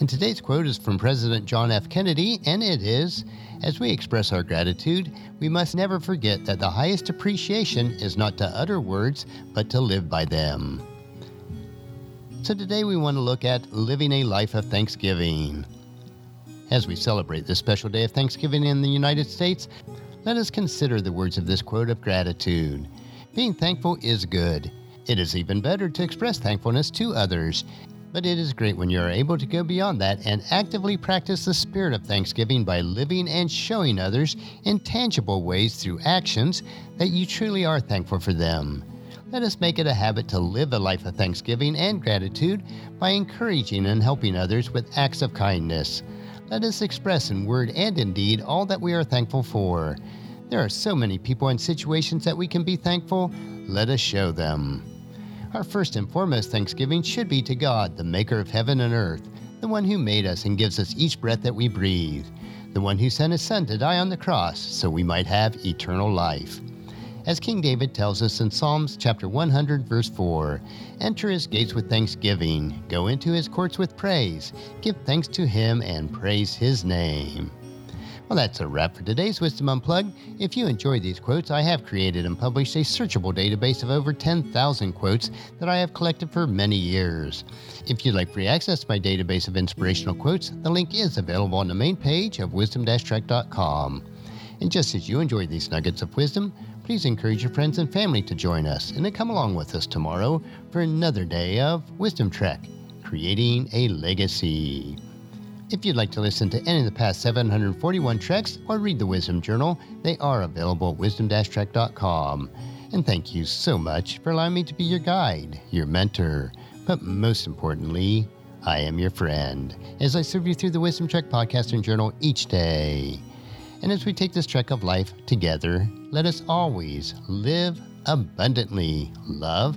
And today's quote is from President John F. Kennedy, and it is As we express our gratitude, we must never forget that the highest appreciation is not to utter words, but to live by them. So today we want to look at living a life of thanksgiving. As we celebrate this special day of Thanksgiving in the United States, let us consider the words of this quote of gratitude. Being thankful is good. It is even better to express thankfulness to others but it is great when you are able to go beyond that and actively practice the spirit of thanksgiving by living and showing others in tangible ways through actions that you truly are thankful for them. Let us make it a habit to live a life of thanksgiving and gratitude by encouraging and helping others with acts of kindness. Let us express in word and in deed all that we are thankful for. There are so many people and situations that we can be thankful. Let us show them. Our first and foremost thanksgiving should be to God, the maker of heaven and earth, the one who made us and gives us each breath that we breathe, the one who sent his son to die on the cross so we might have eternal life. As King David tells us in Psalms chapter 100 verse 4, enter his gates with thanksgiving, go into his courts with praise, give thanks to him and praise his name. Well, that's a wrap for today's Wisdom Unplugged. If you enjoy these quotes, I have created and published a searchable database of over 10,000 quotes that I have collected for many years. If you'd like free access to my database of inspirational quotes, the link is available on the main page of wisdom-trek.com. And just as you enjoy these nuggets of wisdom, please encourage your friends and family to join us and to come along with us tomorrow for another day of Wisdom Trek, creating a legacy. If you'd like to listen to any of the past 741 treks or read the Wisdom Journal, they are available at wisdom-trek.com. And thank you so much for allowing me to be your guide, your mentor, but most importantly, I am your friend as I serve you through the Wisdom Trek podcast and journal each day. And as we take this trek of life together, let us always live abundantly, love